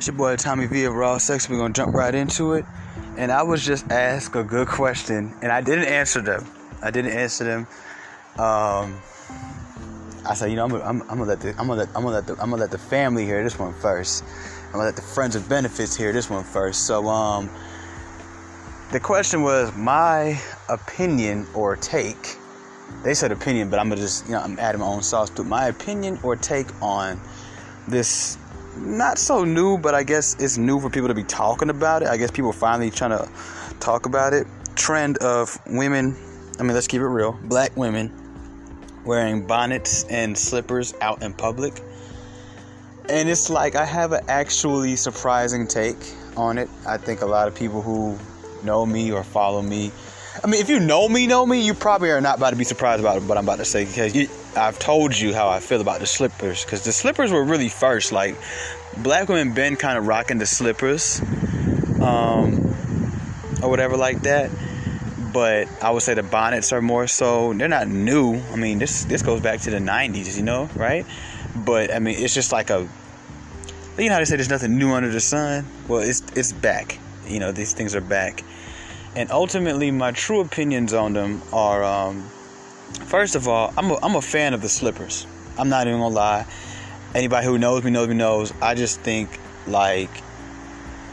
It's your boy Tommy V of Raw Sex. We're gonna jump right into it. And I was just asked a good question, and I didn't answer them. I didn't answer them. Um, I said, you know, I'm, I'm, I'm, gonna let the I'm gonna let I'm gonna let the I'm gonna let the family hear this one first. I'm gonna let the friends of benefits hear this one first. So, um, the question was my opinion or take. They said opinion, but I'm gonna just you know I'm adding my own sauce to. My opinion or take on this not so new, but I guess it's new for people to be talking about it. I guess people finally trying to talk about it. Trend of women, I mean, let's keep it real, black women wearing bonnets and slippers out in public. And it's like I have an actually surprising take on it. I think a lot of people who know me or follow me I mean, if you know me, know me, you probably are not about to be surprised about what I'm about to say because you, I've told you how I feel about the slippers because the slippers were really first. Like, black women been kind of rocking the slippers, um, or whatever like that. But I would say the bonnets are more so. They're not new. I mean, this this goes back to the '90s, you know, right? But I mean, it's just like a. You know how they say there's nothing new under the sun. Well, it's it's back. You know, these things are back and ultimately my true opinions on them are um, first of all I'm a, I'm a fan of the slippers. I'm not even gonna lie. Anybody who knows me knows me knows. I just think like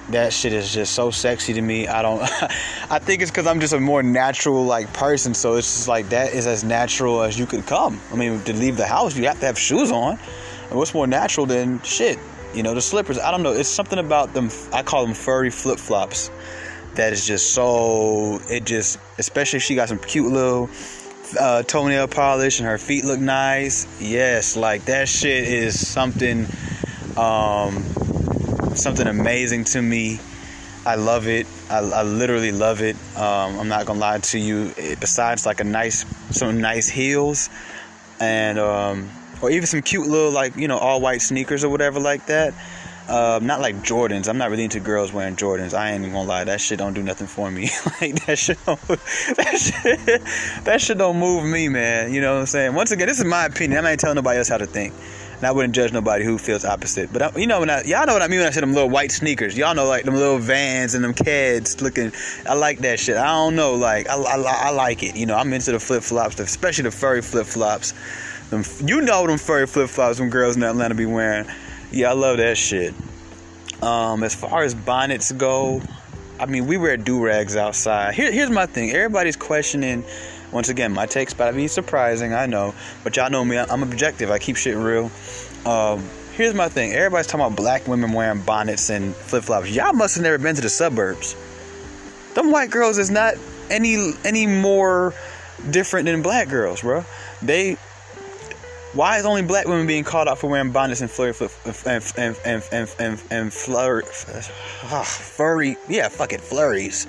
that shit is just so sexy to me. I don't i think it's because i'm just a more natural like person. So it's just like that is as natural as you could come. I mean to leave the house you have to have shoes on. And what's more natural than shit? You know the slippers. I don't know. It's something about them i call them furry flip-flops that is just so it just especially if she got some cute little uh, toenail polish and her feet look nice. Yes like that shit is something um, something amazing to me. I love it. I, I literally love it. Um, i'm not gonna lie to you. It, besides like a nice some nice heels and um, or even some cute little like you know all white sneakers or whatever like that uh, not like Jordans. I'm not really into girls wearing Jordans. I ain't even gonna lie. That shit don't do nothing for me. like that shit don't. That shit. That shit don't move me, man. You know what I'm saying? Once again, this is my opinion. I ain't telling nobody else how to think. And I wouldn't judge nobody who feels opposite. But I, you know, when I, y'all know what I mean when I say them little white sneakers. Y'all know like them little Vans and them kids looking. I like that shit. I don't know, like I, I, I like it. You know, I'm into the flip flops, especially the furry flip flops. You know them furry flip flops them girls in Atlanta be wearing. Yeah, I love that shit. Um, as far as bonnets go, I mean, we wear do rags outside. Here, here's my thing. Everybody's questioning. Once again, my take's about be surprising. I know, but y'all know me. I'm objective. I keep shit real. Um, here's my thing. Everybody's talking about black women wearing bonnets and flip flops. Y'all must have never been to the suburbs. Them white girls is not any any more different than black girls, bro. They why is only black women being called out for wearing bonnets and flurry and and and and and, and flurry, uh, furry? Yeah, fucking flurries.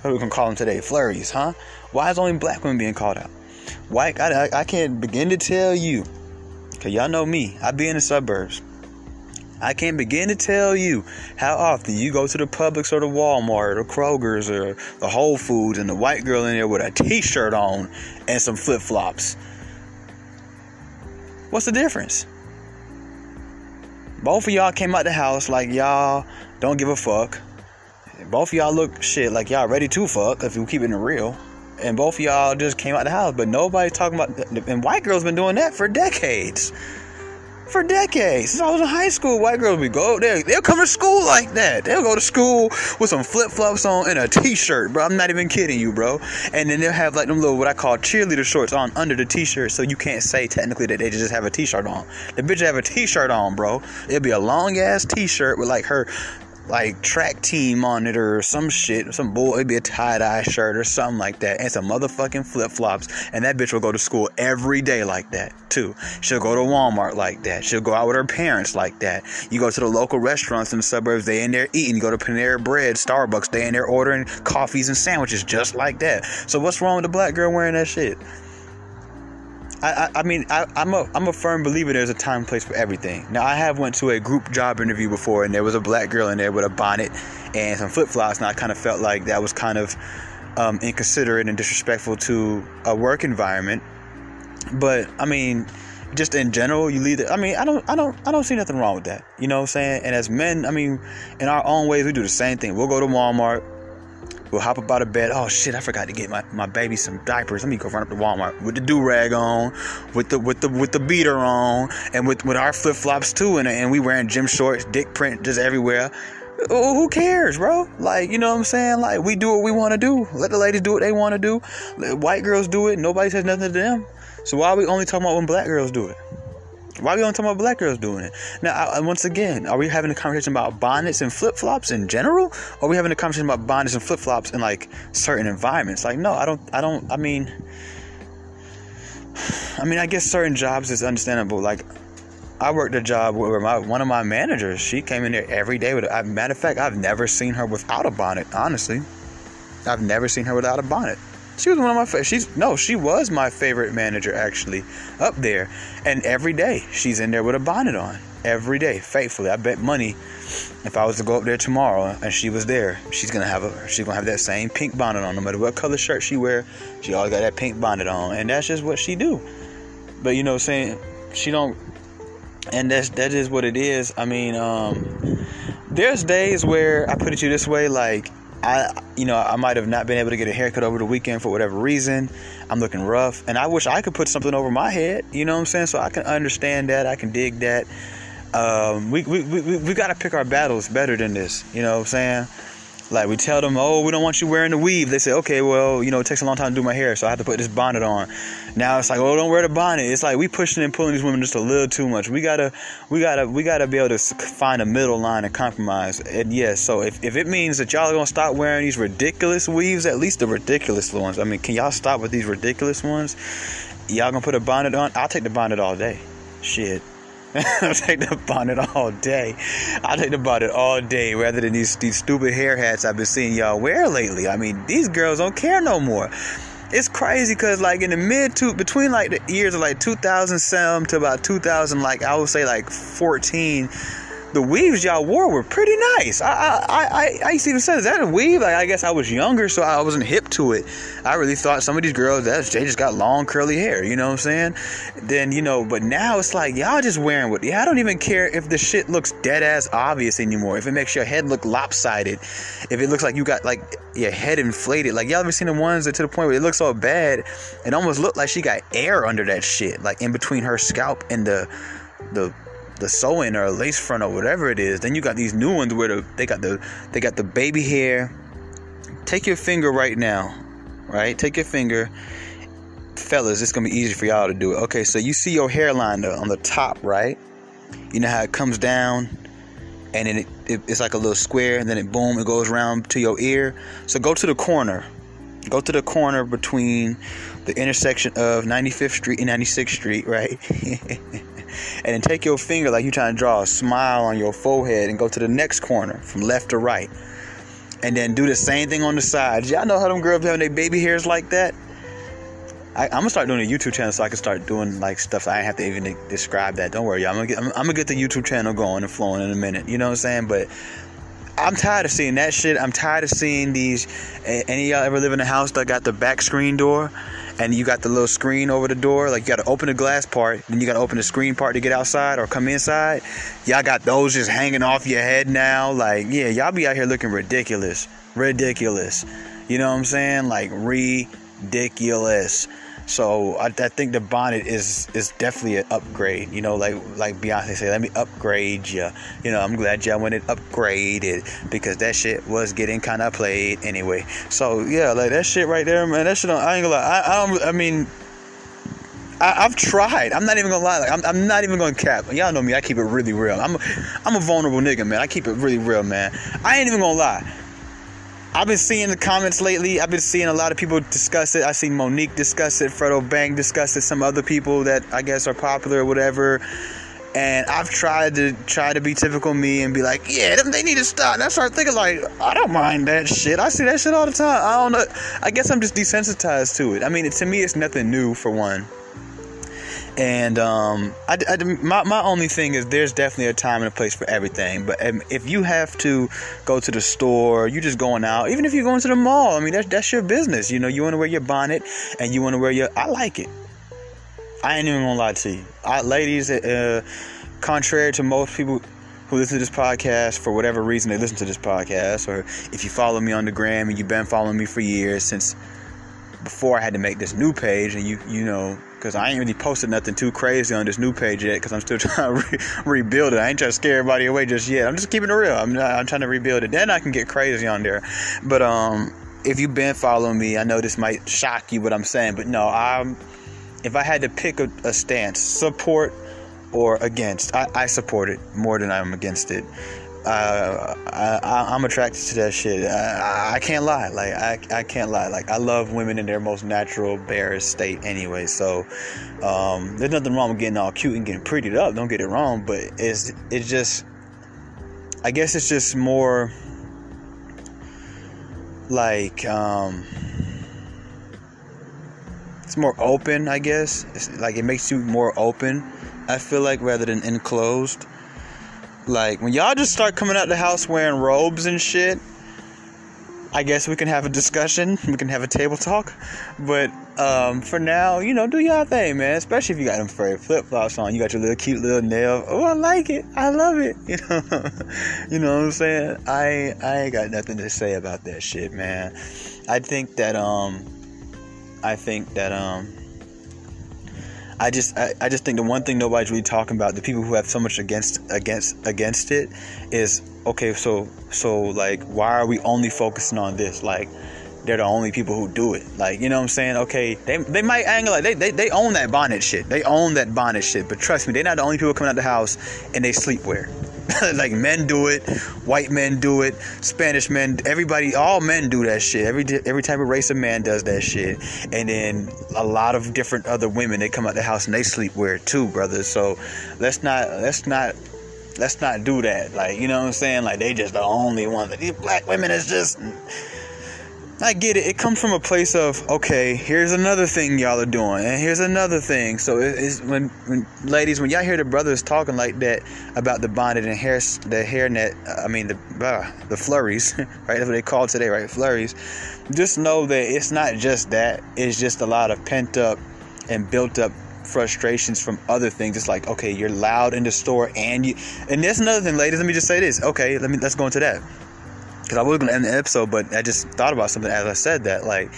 What we can call them today? Flurries, huh? Why is only black women being called out? Why? I, I, I can't begin to tell you, cause y'all know me. I be in the suburbs. I can't begin to tell you how often you go to the Publix or the Walmart or Kroger's or the Whole Foods and the white girl in there with a t-shirt on and some flip-flops What's the difference? Both of y'all came out the house like y'all don't give a fuck. Both of y'all look shit like y'all ready to fuck if you keep it real. And both of y'all just came out the house, but nobody's talking about. And white girls been doing that for decades for decades. Since I was in high school, white girls would go there. They'll come to school like that. They'll go to school with some flip flops on and a t shirt, bro. I'm not even kidding you, bro. And then they'll have like them little what I call cheerleader shorts on under the t shirt, so you can't say technically that they just have a t shirt on. The bitch have a t shirt on, bro. It'll be a long ass t shirt with like her like track team on it or some shit, some boy, It'd be a tie dye shirt or something like that, and some motherfucking flip flops. And that bitch will go to school every day like that too. She'll go to Walmart like that. She'll go out with her parents like that. You go to the local restaurants in the suburbs, they in there eating. You go to Panera Bread, Starbucks, they in there ordering coffees and sandwiches just like that. So what's wrong with the black girl wearing that shit? I, I, I mean I, am a I'm a firm believer there's a time and place for everything. Now I have went to a group job interview before and there was a black girl in there with a bonnet and some flip flops and I kind of felt like that was kind of um, inconsiderate and disrespectful to a work environment. But I mean, just in general, you leave it. I mean, I don't, I don't, I don't see nothing wrong with that. You know what I'm saying? And as men, I mean, in our own ways, we do the same thing. We'll go to Walmart. We'll hop up out of bed. Oh shit! I forgot to get my, my baby some diapers. Let me go run up to Walmart with the do rag on, with the with the with the beater on, and with with our flip flops too, and and we wearing gym shorts, dick print just everywhere. Who cares, bro? Like, you know what I'm saying? Like, we do what we want to do. Let the ladies do what they want to do. Let white girls do it. Nobody says nothing to them. So why are we only talking about when black girls do it? Why are we only talking about black girls doing it? Now, I, once again, are we having a conversation about bonnets and flip flops in general? Or are we having a conversation about bonnets and flip flops in like certain environments? Like, no, I don't, I don't, I mean, I mean, I guess certain jobs is understandable. Like, I worked a job where my one of my managers, she came in there every day with a matter of fact, I've never seen her without a bonnet, honestly. I've never seen her without a bonnet. She was one of my favorite. She's no, she was my favorite manager actually up there. And every day she's in there with a bonnet on. Every day, faithfully. I bet money if I was to go up there tomorrow and she was there, she's gonna have a she's gonna have that same pink bonnet on. No matter what color shirt she wear, she always got that pink bonnet on. And that's just what she do. But you know, saying she don't and that's that is what it is. I mean, um, there's days where I put it to you this way, like I, you know, I might have not been able to get a haircut over the weekend for whatever reason. I'm looking rough, and I wish I could put something over my head. You know what I'm saying? So I can understand that. I can dig that. Um, we we we, we got to pick our battles better than this. You know what I'm saying? Like we tell them, oh, we don't want you wearing the weave. They say, okay, well, you know, it takes a long time to do my hair, so I have to put this bonnet on. Now it's like, oh, don't wear the bonnet. It's like we pushing and pulling these women just a little too much. We gotta, we gotta, we gotta be able to find a middle line and compromise. And yes, so if, if it means that y'all are gonna stop wearing these ridiculous weaves, at least the ridiculous ones. I mean, can y'all stop with these ridiculous ones? Y'all gonna put a bonnet on? I'll take the bonnet all day. Shit. I'll take the bonnet all day. I'll take the bonnet all day rather than these these stupid hair hats I've been seeing y'all wear lately. I mean, these girls don't care no more. It's crazy because like in the mid to between like the years of like 2007 to about 2000, like I would say like 14 the weaves y'all wore were pretty nice. I I I, I used to even say, is that a weave? Like I guess I was younger, so I wasn't hip to it. I really thought some of these girls that they just got long curly hair. You know what I'm saying? Then you know, but now it's like y'all just wearing what? Yeah, I don't even care if the shit looks dead ass obvious anymore. If it makes your head look lopsided, if it looks like you got like your head inflated. Like y'all ever seen the ones that to the point where it looks so bad, it almost looked like she got air under that shit, like in between her scalp and the the the sewing or lace front or whatever it is. Then you got these new ones where the, they got the they got the baby hair. Take your finger right now, right? Take your finger, fellas. It's gonna be easy for y'all to do it. Okay, so you see your hairline on the top, right? You know how it comes down, and then it, it, it's like a little square, and then it boom, it goes around to your ear. So go to the corner. Go to the corner between the intersection of 95th Street and 96th Street, right? and then take your finger like you're trying to draw a smile on your forehead and go to the next corner from left to right. And then do the same thing on the sides. Y'all know how them girls having their baby hairs like that? I, am gonna start doing a YouTube channel so I can start doing like stuff. I have to even describe that. Don't worry, y'all. I'm gonna get, I'm, I'm gonna get the YouTube channel going and flowing in a minute. You know what I'm saying? But I'm tired of seeing that shit. I'm tired of seeing these. Any y'all ever live in a house that got the back screen door? And you got the little screen over the door. Like you got to open the glass part, then you got to open the screen part to get outside or come inside. Y'all got those just hanging off your head now. Like, yeah, y'all be out here looking ridiculous. Ridiculous. You know what I'm saying? Like, ridiculous. So I, I, think the bonnet is is definitely an upgrade. You know, like like Beyonce said, let me upgrade you. You know, I'm glad y'all went upgraded because that shit was getting kind of played anyway. So yeah, like that shit right there, man. That shit, I ain't gonna lie. I, I don't. I mean. I, have tried. I'm not even gonna lie. Like I'm, I'm not even gonna cap. Y'all know me. I keep it really real. I'm, a, I'm a vulnerable nigga, man. I keep it really real, man. I ain't even gonna lie. I've been seeing the comments lately. I've been seeing a lot of people discuss it. I seen Monique discuss it, Fredo Bang discuss it, some other people that I guess are popular or whatever. And I've tried to try to be typical me and be like, yeah, they need to stop. And I start thinking like, I don't mind that shit. I see that shit all the time. I don't know. I guess I'm just desensitized to it. I mean, to me, it's nothing new for one. And um, I, I, my, my only thing is there's definitely a time and a place for everything. But um, if you have to go to the store, you're just going out, even if you're going to the mall, I mean, that's, that's your business. You know, you want to wear your bonnet and you want to wear your, I like it. I ain't even gonna lie to you. I, ladies, uh, contrary to most people who listen to this podcast for whatever reason they listen to this podcast, or if you follow me on the gram and you've been following me for years since before I had to make this new page, and you you know because I ain't really posted nothing too crazy on this new page yet because I'm still trying to re- rebuild it. I ain't trying to scare everybody away just yet. I'm just keeping it real. I'm not, I'm trying to rebuild it. Then I can get crazy on there. But um, if you've been following me, I know this might shock you what I'm saying, but no, I'm. If I had to pick a, a stance, support or against, I, I support it more than I'm against it uh, I, am attracted to that shit. I, I, can't lie. Like I, I can't lie. Like I love women in their most natural, barest state anyway. So um, there's nothing wrong with getting all cute and getting prettied up. Don't get it wrong. But it's it's just, I guess it's just more like um, it's more open. I guess it's like it makes you more open. I feel like rather than enclosed. Like when y'all just start coming out the house wearing robes and shit, I guess we can have a discussion. We can have a table talk. But um, for now, you know, do y'all thing, man. Especially if you got them furry flip flops on. You got your little cute little nail. Oh, I like it. I love it. You know, you know what I'm saying? I I ain't got nothing to say about that shit, man. I think that um, I think that um I just I, I just think the one thing nobody's really talking about, the people who have so much against against against it, is okay. So so like, why are we only focusing on this? Like, they're the only people who do it. Like, you know what I'm saying? Okay, they, they might angle like they, they they own that bonnet shit. They own that bonnet shit. But trust me, they're not the only people coming out the house and they sleepwear. like men do it, white men do it, Spanish men, everybody, all men do that shit. Every every type of race of man does that shit. And then a lot of different other women, they come out the house and they sleepwear too, brothers. So let's not let's not let's not do that. Like you know what I'm saying? Like they just the only ones. These black women is just I get it. It comes from a place of okay. Here's another thing y'all are doing, and here's another thing. So it's when, when ladies, when y'all hear the brothers talking like that about the bonnet and hair, the hairnet. I mean the uh, the flurries, right? That's what they call today, right? Flurries. Just know that it's not just that. It's just a lot of pent up and built up frustrations from other things. It's like okay, you're loud in the store, and you. And that's another thing, ladies. Let me just say this. Okay, let me let's go into that because I was gonna end the episode, but I just thought about something as I said that. Like,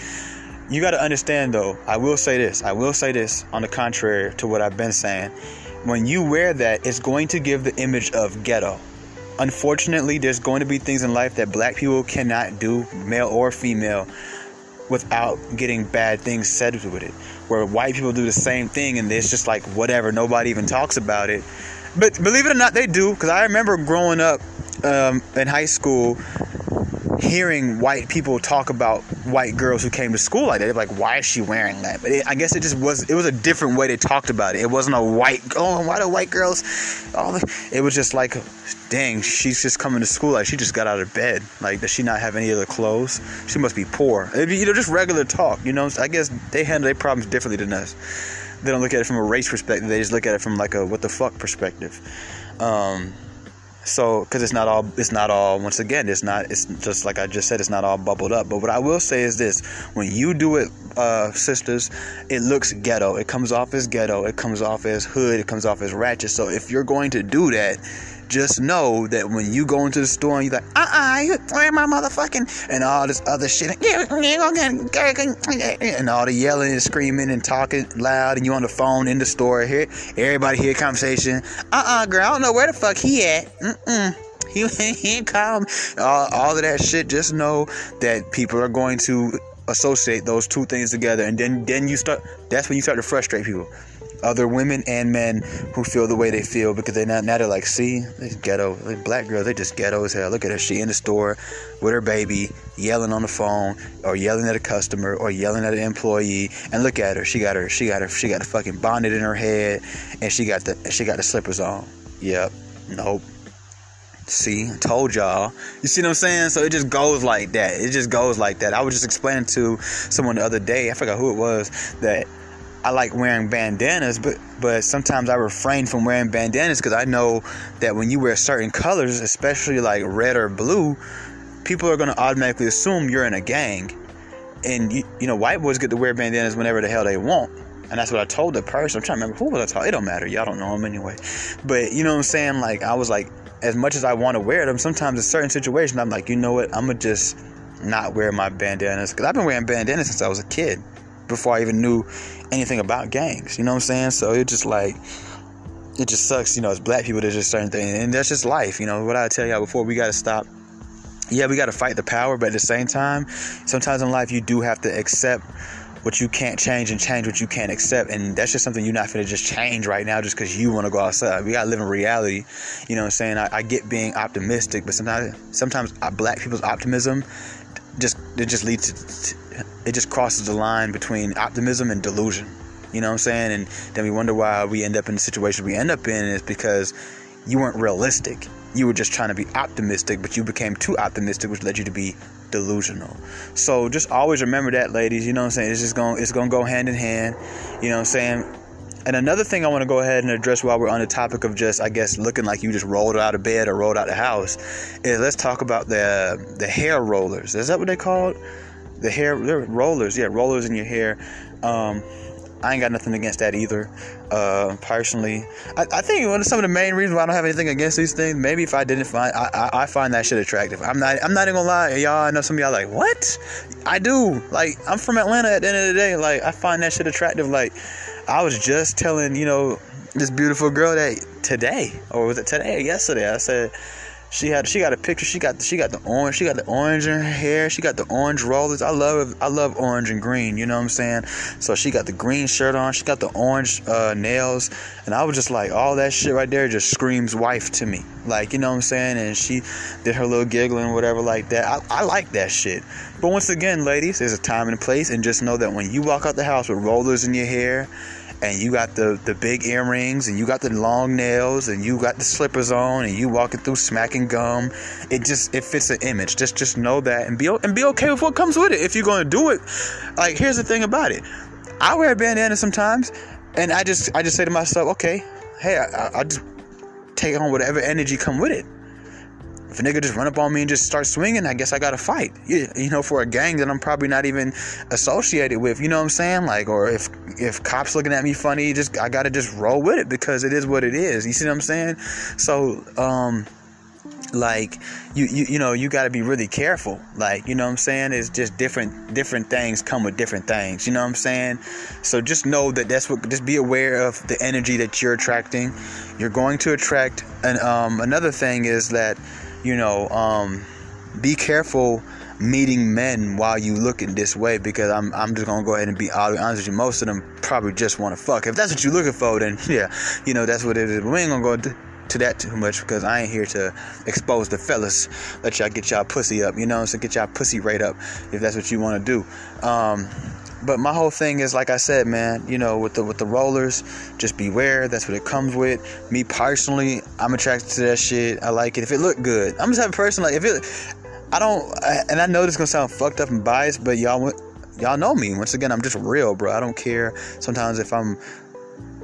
you got to understand though. I will say this. I will say this. On the contrary to what I've been saying, when you wear that, it's going to give the image of ghetto. Unfortunately, there's going to be things in life that black people cannot do, male or female, without getting bad things said with it. Where white people do the same thing, and it's just like whatever. Nobody even talks about it. But believe it or not, they do. Because I remember growing up um, in high school hearing white people talk about white girls who came to school like that. Like, why is she wearing that? But it, I guess it just was. It was a different way they talked about it. It wasn't a white. Oh, why do white girls? Oh, it was just like, dang, she's just coming to school. Like she just got out of bed. Like does she not have any other clothes? She must be poor. Be, you know, just regular talk. You know, I guess they handle their problems differently than us. They don't look at it from a race perspective. They just look at it from like a what the fuck perspective. Um, so because it's not all it's not all once again it's not it's just like i just said it's not all bubbled up. But what i will say is this. When you do it uh, sisters it looks ghetto. It comes off as ghetto. It comes off as hood. It comes off as ratchet. So if you're going to do that just know that when you go into the store and you're like, uh uh, where my motherfucking, and all this other shit, and all the yelling and screaming and talking loud, and you on the phone in the store, here, everybody hear conversation, uh uh, girl, I don't know where the fuck he at, mm mm. He, he ain't calm. All, all of that shit. Just know that people are going to associate those two things together, and then then you start. That's when you start to frustrate people other women and men who feel the way they feel because they now, now they're like, see, these ghetto, black girls, they just ghetto as hell. Look at her, she in the store with her baby, yelling on the phone, or yelling at a customer, or yelling at an employee. And look at her, she got her, she got her, she got a fucking bonnet in her head, and she got the, she got the slippers on. Yep, nope. See, I told y'all. You see what I'm saying? So it just goes like that. It just goes like that. I was just explaining to someone the other day, I forgot who it was, that I like wearing bandanas, but but sometimes I refrain from wearing bandanas because I know that when you wear certain colors, especially like red or blue, people are gonna automatically assume you're in a gang. And you, you know, white boys get to wear bandanas whenever the hell they want. And that's what I told the person. I'm trying to remember who was I talking. It don't matter. Y'all don't know him anyway. But you know what I'm saying? Like I was like, as much as I want to wear them, sometimes in certain situations, I'm like, you know what? I'm gonna just not wear my bandanas because I've been wearing bandanas since I was a kid, before I even knew anything about gangs. You know what I'm saying? So it just like it just sucks, you know, as black people, there's just certain things, and that's just life, you know. What I tell y'all before, we got to stop. Yeah, we got to fight the power, but at the same time, sometimes in life, you do have to accept what you can't change and change what you can't accept. And that's just something you're not going to just change right now just because you want to go outside. We got to live in reality. You know what I'm saying? I, I get being optimistic, but sometimes, sometimes uh, black people's optimism just, it just leads to, it just crosses the line between optimism and delusion. You know what I'm saying? And then we wonder why we end up in the situation we end up in is because you weren't realistic. You were just trying to be optimistic, but you became too optimistic, which led you to be delusional. So just always remember that, ladies. You know what I'm saying? It's just going it's gonna go hand in hand. You know what I'm saying? And another thing I want to go ahead and address while we're on the topic of just, I guess, looking like you just rolled out of bed or rolled out of the house, is let's talk about the the hair rollers. Is that what they called? The hair they're rollers, yeah, rollers in your hair. Um, I ain't got nothing against that either. Uh, personally, I, I, think one of some of the main reasons why I don't have anything against these things, maybe if I didn't find, I, I, I, find that shit attractive. I'm not, I'm not even gonna lie, y'all. I know some of y'all like, what? I do. Like, I'm from Atlanta. At the end of the day, like, I find that shit attractive. Like, I was just telling, you know, this beautiful girl that today, or was it today or yesterday? I said she had she got a picture. She got she got the orange. She got the orange in her hair. She got the orange rollers. I love I love orange and green. You know what I'm saying? So she got the green shirt on. She got the orange uh, nails. And I was just like, all that shit right there just screams wife to me. Like you know what I'm saying? And she did her little giggling, whatever, like that. I, I like that shit. But once again, ladies, there's a time and a place, and just know that when you walk out the house with rollers in your hair and you got the, the big earrings and you got the long nails and you got the slippers on and you walking through smacking gum it just it fits an image just just know that and be and be okay with what comes with it if you're going to do it like here's the thing about it i wear a bandana sometimes and i just i just say to myself okay hey i, I just take on whatever energy come with it if a nigga just run up on me and just start swinging, I guess I gotta fight. You, you know, for a gang that I'm probably not even associated with. You know what I'm saying? Like, or if if cops looking at me funny, just I gotta just roll with it because it is what it is. You see what I'm saying? So, um, like you, you you know you got to be really careful. Like you know what i'm saying? It's just different different things come with different things. You know what i'm saying? So just know that that's what just be aware of the energy that you're attracting. You're going to attract and um, another thing is that you know, um, be careful meeting men while you looking this way because I'm I'm just gonna go ahead and be all honest with you. Most of them probably just want to fuck. If that's what you're looking for, then yeah, you know that's what it is. But we ain't gonna go to that too much because I ain't here to expose the fellas. Let y'all get y'all pussy up, you know, so get y'all pussy rate up if that's what you want to do. Um, but my whole thing is like I said, man. You know, with the with the rollers, just beware. That's what it comes with. Me personally, I'm attracted to that shit. I like it if it look good. I'm just having personal like if it. I don't, and I know this is gonna sound fucked up and biased, but y'all y'all know me. Once again, I'm just real, bro. I don't care sometimes if I'm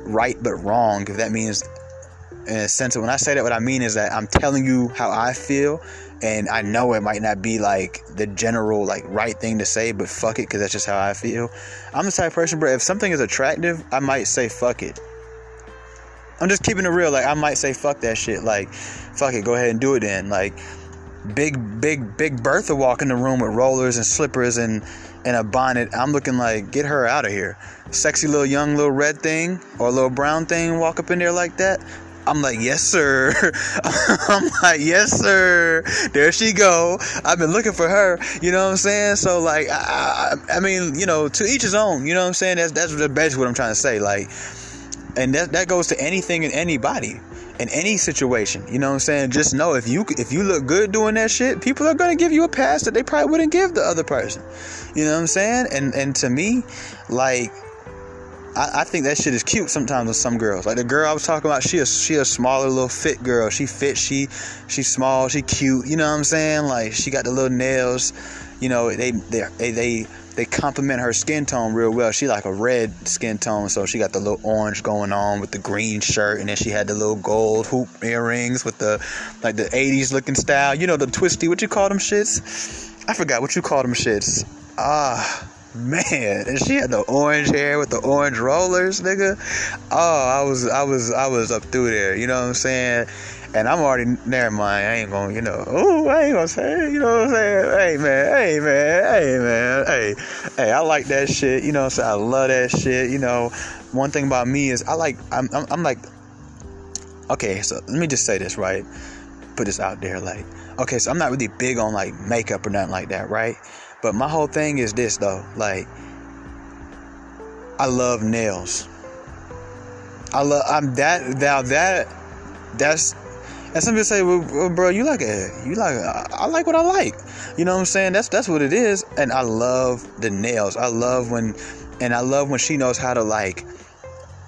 right but wrong. If that means in a sense, when I say that, what I mean is that I'm telling you how I feel and I know it might not be like the general like right thing to say, but fuck it, because that's just how I feel. I'm the type of person, bro. If something is attractive, I might say fuck it. I'm just keeping it real. Like I might say fuck that shit. Like fuck it, go ahead and do it then. Like big, big, big Bertha walk in the room with rollers and slippers and and a bonnet. I'm looking like get her out of here. Sexy little young little red thing or little brown thing walk up in there like that. I'm like, yes, sir. I'm like, yes, sir. There she go. I've been looking for her. You know what I'm saying? So like, I, I, I mean, you know, to each his own. You know what I'm saying? That's that's basically what I'm trying to say. Like, and that that goes to anything and anybody in any situation. You know what I'm saying? Just know if you if you look good doing that shit, people are gonna give you a pass that they probably wouldn't give the other person. You know what I'm saying? And and to me, like I, I, think that shit is cute sometimes with some girls. Like the girl I was talking about, she a she a smaller little fit girl. She fit, she she's small, she cute. You know what I'm saying? Like she got the little nails. You know they they they they, they complement her skin tone real well. She like a red skin tone, so she got the little orange going on with the green shirt, and then she had the little gold hoop earrings with the like the 80s looking style. You know the twisty. What you call them shits? I forgot what you call them shits. Ah man, and she had the orange hair with the orange rollers, nigga. Oh, I was, I was, I was up through there. You know what I'm saying? And I'm already, never mind, I ain't gonna, you know, oh, I ain't gonna say, you know what I'm saying? Hey, man, hey, man, hey, man, hey, hey, I like that shit, you know what I'm saying? I love that shit, you know. One thing about me is I like, I'm, I'm, I'm like, okay, so let me just say this, right? Put this out there, like, okay, so I'm not really big on like makeup or nothing like that, right? But my whole thing is this though, like, I love nails. I love, I'm that, now that, that's and some people say, well, bro, you like it. you like, I like what I like. You know what I'm saying? That's that's what it is. And I love the nails. I love when, and I love when she knows how to like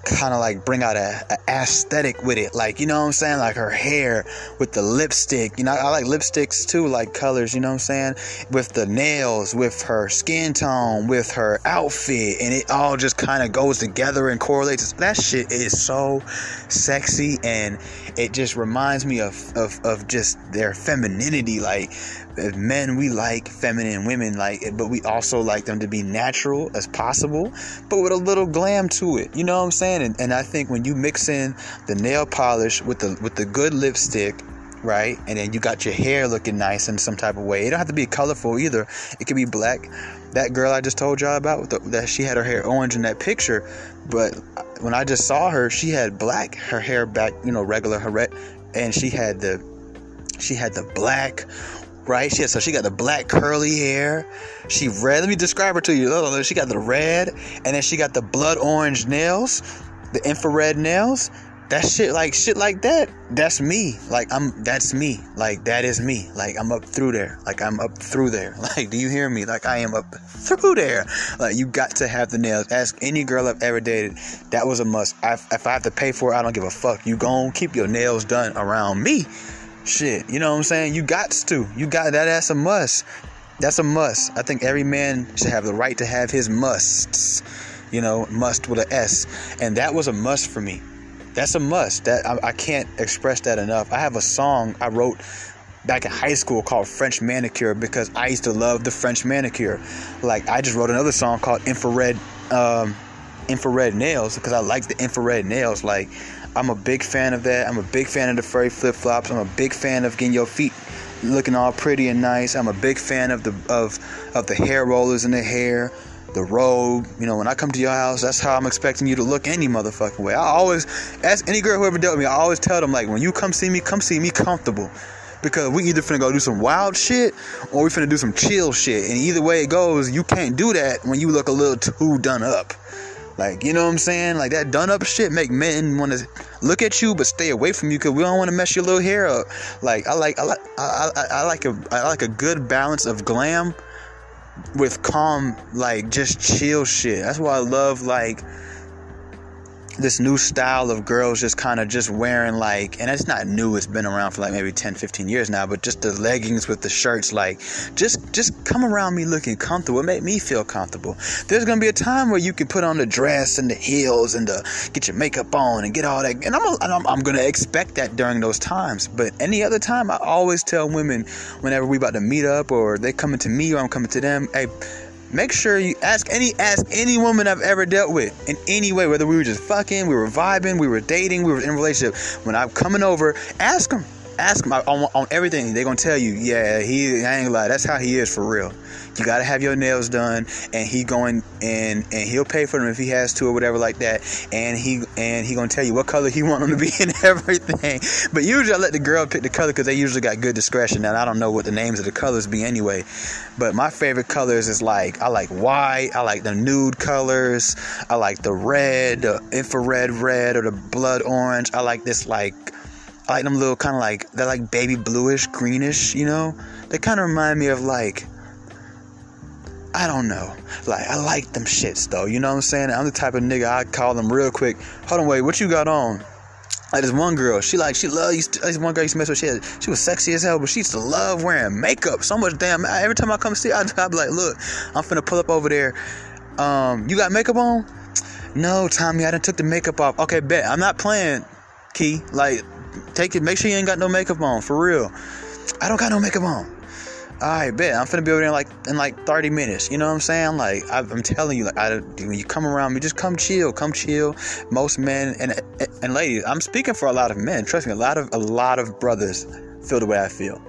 kind of like bring out a, a, aesthetic with it. Like you know what i'm saying? Like her hair with the lipstick. You know i like lipsticks too like colors you know what i'm saying? With the nails with her skin tone with her outfit and it all just kind of goes together and correlates. That shit is so sexy and it just reminds me of of, of just their femininity. Like men we like feminine women like but we also like them to be natural as possible but with a little glam to it. You know what i'm saying and, and i think when you mix in the nail polish with the with the good lipstick right and then you got your hair looking nice in some type of way it don't have to be colorful either. It could be black. That girl i just told y'all about the, that she had her hair orange in that picture but when i just saw her she had black her hair back you know regular her red and she had the she had the black right? She had, so she got the black curly hair. She red. Let me describe her to you. She got the red, and then she got the blood orange nails, the infrared nails. That shit, like shit like that. That's me. Like I'm. That's me. Like that is me. Like I'm up through there. Like I'm up through there. Like do you hear me? Like I am up through there. Like you got to have the nails. Ask any girl I've ever dated. That was a must. I, if I have to pay for it, I don't give a fuck. You gon' keep your nails done around me. Shit, you know what I'm saying? You got to. You got that. That's a must. That's a must. I think every man should have the right to have his musts. You know, must with a S. And that was a must for me. That's a must. That I, I can't express that enough. I have a song I wrote back in high school called French Manicure because I used to love the French manicure. Like I just wrote another song called Infrared um, Infrared Nails because I like the infrared nails. Like I'm a big fan of that. I'm a big fan of the furry flip flops. I'm a big fan of getting your feet looking all pretty and nice. I'm a big fan of the of of the hair rollers in the hair, the robe. You know, when I come to your house, that's how I'm expecting you to look any motherfucking way. I always ask any girl who ever dealt with me. I always tell them like, when you come see me, come see me comfortable. Because we either finna go do some wild shit or we finna do some chill shit. And either way it goes, you can't do that when you look a little too done up. Like, you know what I'm saying? Like that done up shit make men want to look at you but stay away from you because we don't want to mess your little hair up. Like I like I like I, I, I like a I like a good balance of glam with calm, like just chill shit. That's why I love like this new style of girls just kind of just wearing like and it's not new it's been around for like maybe 10 15 years now but just the leggings with the shirts like just just come around me looking comfortable it made me feel comfortable. There's gonna be a time where you can put on the dress and the heels and the get your makeup on and get all that and i'm, I'm, I'm gonna expect that during those times but any other time i always tell women whenever we about to meet up or they coming to me or i'm coming to them hey Make sure you ask any ask any woman I've ever dealt with in any way, whether we were just fucking, we were vibing, we were dating, we were in a relationship. When I'm coming over, ask them, ask them on, on everything. They're gonna tell you, yeah, he I ain't lie, that's how he is for real. You gotta have your nails done, and he going and and he'll pay for them if he has to or whatever like that. And he and he gonna tell you what color he want them to be and everything. But usually I let the girl pick the color because they usually got good discretion. And I don't know what the names of the colors be anyway. But my favorite colors is like I like white, I like the nude colors, I like the red, the infrared red or the blood orange. I like this like I like them little kind of like they're like baby bluish, greenish, you know. They kind of remind me of like I don't know. Like, I like them shits though. You know what I'm saying? I'm the type of nigga I call them real quick. Hold on, wait, what you got on? Like this one girl, she like she loved. This one girl used to mess with. She had, she was sexy as hell, but she used to love wearing makeup so much. Damn, every time I come see, I I be like, look, I'm finna pull up over there. Um, you got makeup on? No, Tommy, I done took the makeup off. Okay, bet. I'm not playing, Key. Like, take it. Make sure you ain't got no makeup on for real. I don't got no makeup on. Right, bet I'm finna be over there in like in like 30 minutes. You know what I'm saying? Like I, am telling you, like I, when you come around me, just come chill, come chill. Most men and and ladies, I'm speaking for a lot of men. Trust me, a lot of a lot of brothers feel the way I feel.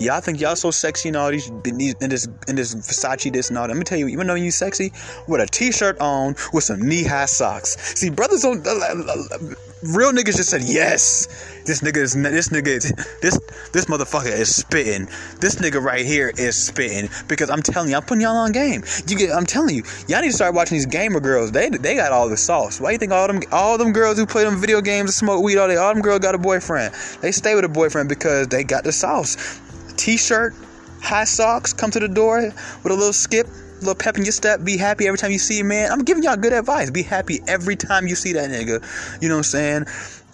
Y'all think y'all so sexy and all these in, these, in this in this Versace this and all. Let me tell you, even though you sexy, with a t-shirt on with some knee-high socks. See, brothers don't. Uh, uh, uh, real niggas just said yes. This nigga is this nigga is this this motherfucker is spitting. This nigga right here is spitting because I'm telling you, I'm putting y'all on game. You get, I'm telling you, y'all need to start watching these gamer girls. They they got all the sauce. Why you think all them all them girls who play them video games and smoke weed all day, all them girls got a boyfriend? They stay with a boyfriend because they got the sauce. T-shirt, high socks, come to the door with a little skip little pep in your step. Be happy every time you see a man. I'm giving y'all good advice. Be happy every time you see that nigga. You know what I'm saying?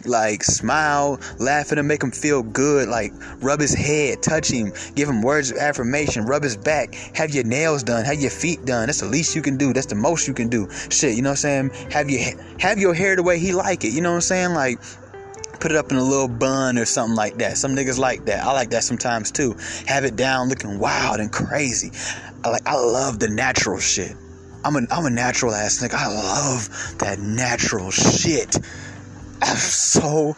Like smile, laugh at him, make him feel good. Like rub his head, touch him, give him words of affirmation, rub his back, have your nails done, have your feet done. That's the least you can do. That's the most you can do. Shit, you know what I'm saying? Have your have your hair the way he like it. You know what I'm saying? Like put it up in a little bun or something like that. Some niggas like that. I like that sometimes too. Have it down looking wild and crazy. I like I love the natural shit. I'm a I'm a natural ass nigga. I love that natural shit. I'm so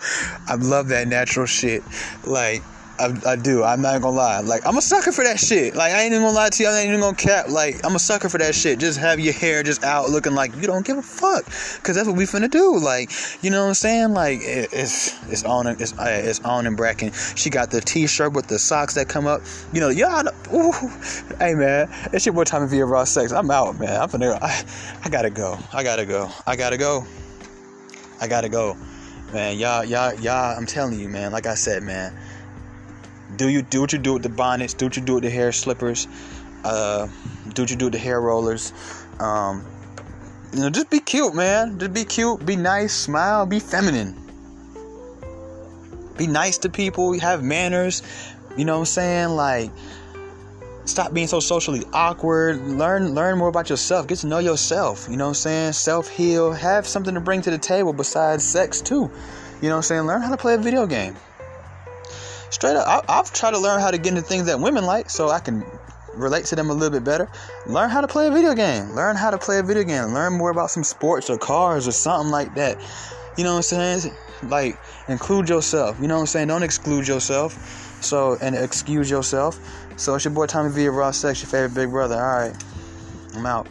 I love that natural shit. Like I, I, do. I'm not gonna lie. Like I'm a sucker for that shit. Like I ain't even gonna lie to you. I ain't even gonna cap. Like I'm a sucker for that shit. Just have your hair just out looking like you don't give a fuck. Cause that's what we finna do. Like you know what I'm saying? Like it, it's it's on it's it's on and uh, Bracken. She got the t-shirt with the socks that come up. You know y'all. Ooh, hey man, it's your boy Tommy Via Raw Sex. I'm out, man. I'm finna. I, I gotta go. I gotta go. I gotta go. I gotta go. Man, y'all, y'all, y'all. I'm telling you, man. Like I said, man do you do what you do with the bonnets? Do what you do with the hair slippers? Uh, do what you do with the hair rollers? Um, you know, just be cute, man. Just be cute, be nice, smile, be feminine. Be nice to people, have manners. You know what I'm saying? Like, stop being so socially awkward. Learn learn more about yourself. Get to know yourself. You know what I'm saying? Self heal. Have something to bring to the table besides sex too. You know what I'm saying? Learn how to play a video game straight up, I, have tried to learn how to get into things that women like so I can relate to them a little bit better. Learn how to play a video game. Learn how to play a video game. Learn more about some sports or cars or something like that. You know what I'm saying? Like, include yourself. You know what I'm saying? Don't exclude yourself. So, and excuse yourself. So, it's your boy Tommy V. Raw Sex, your favorite big brother. All right. I'm out.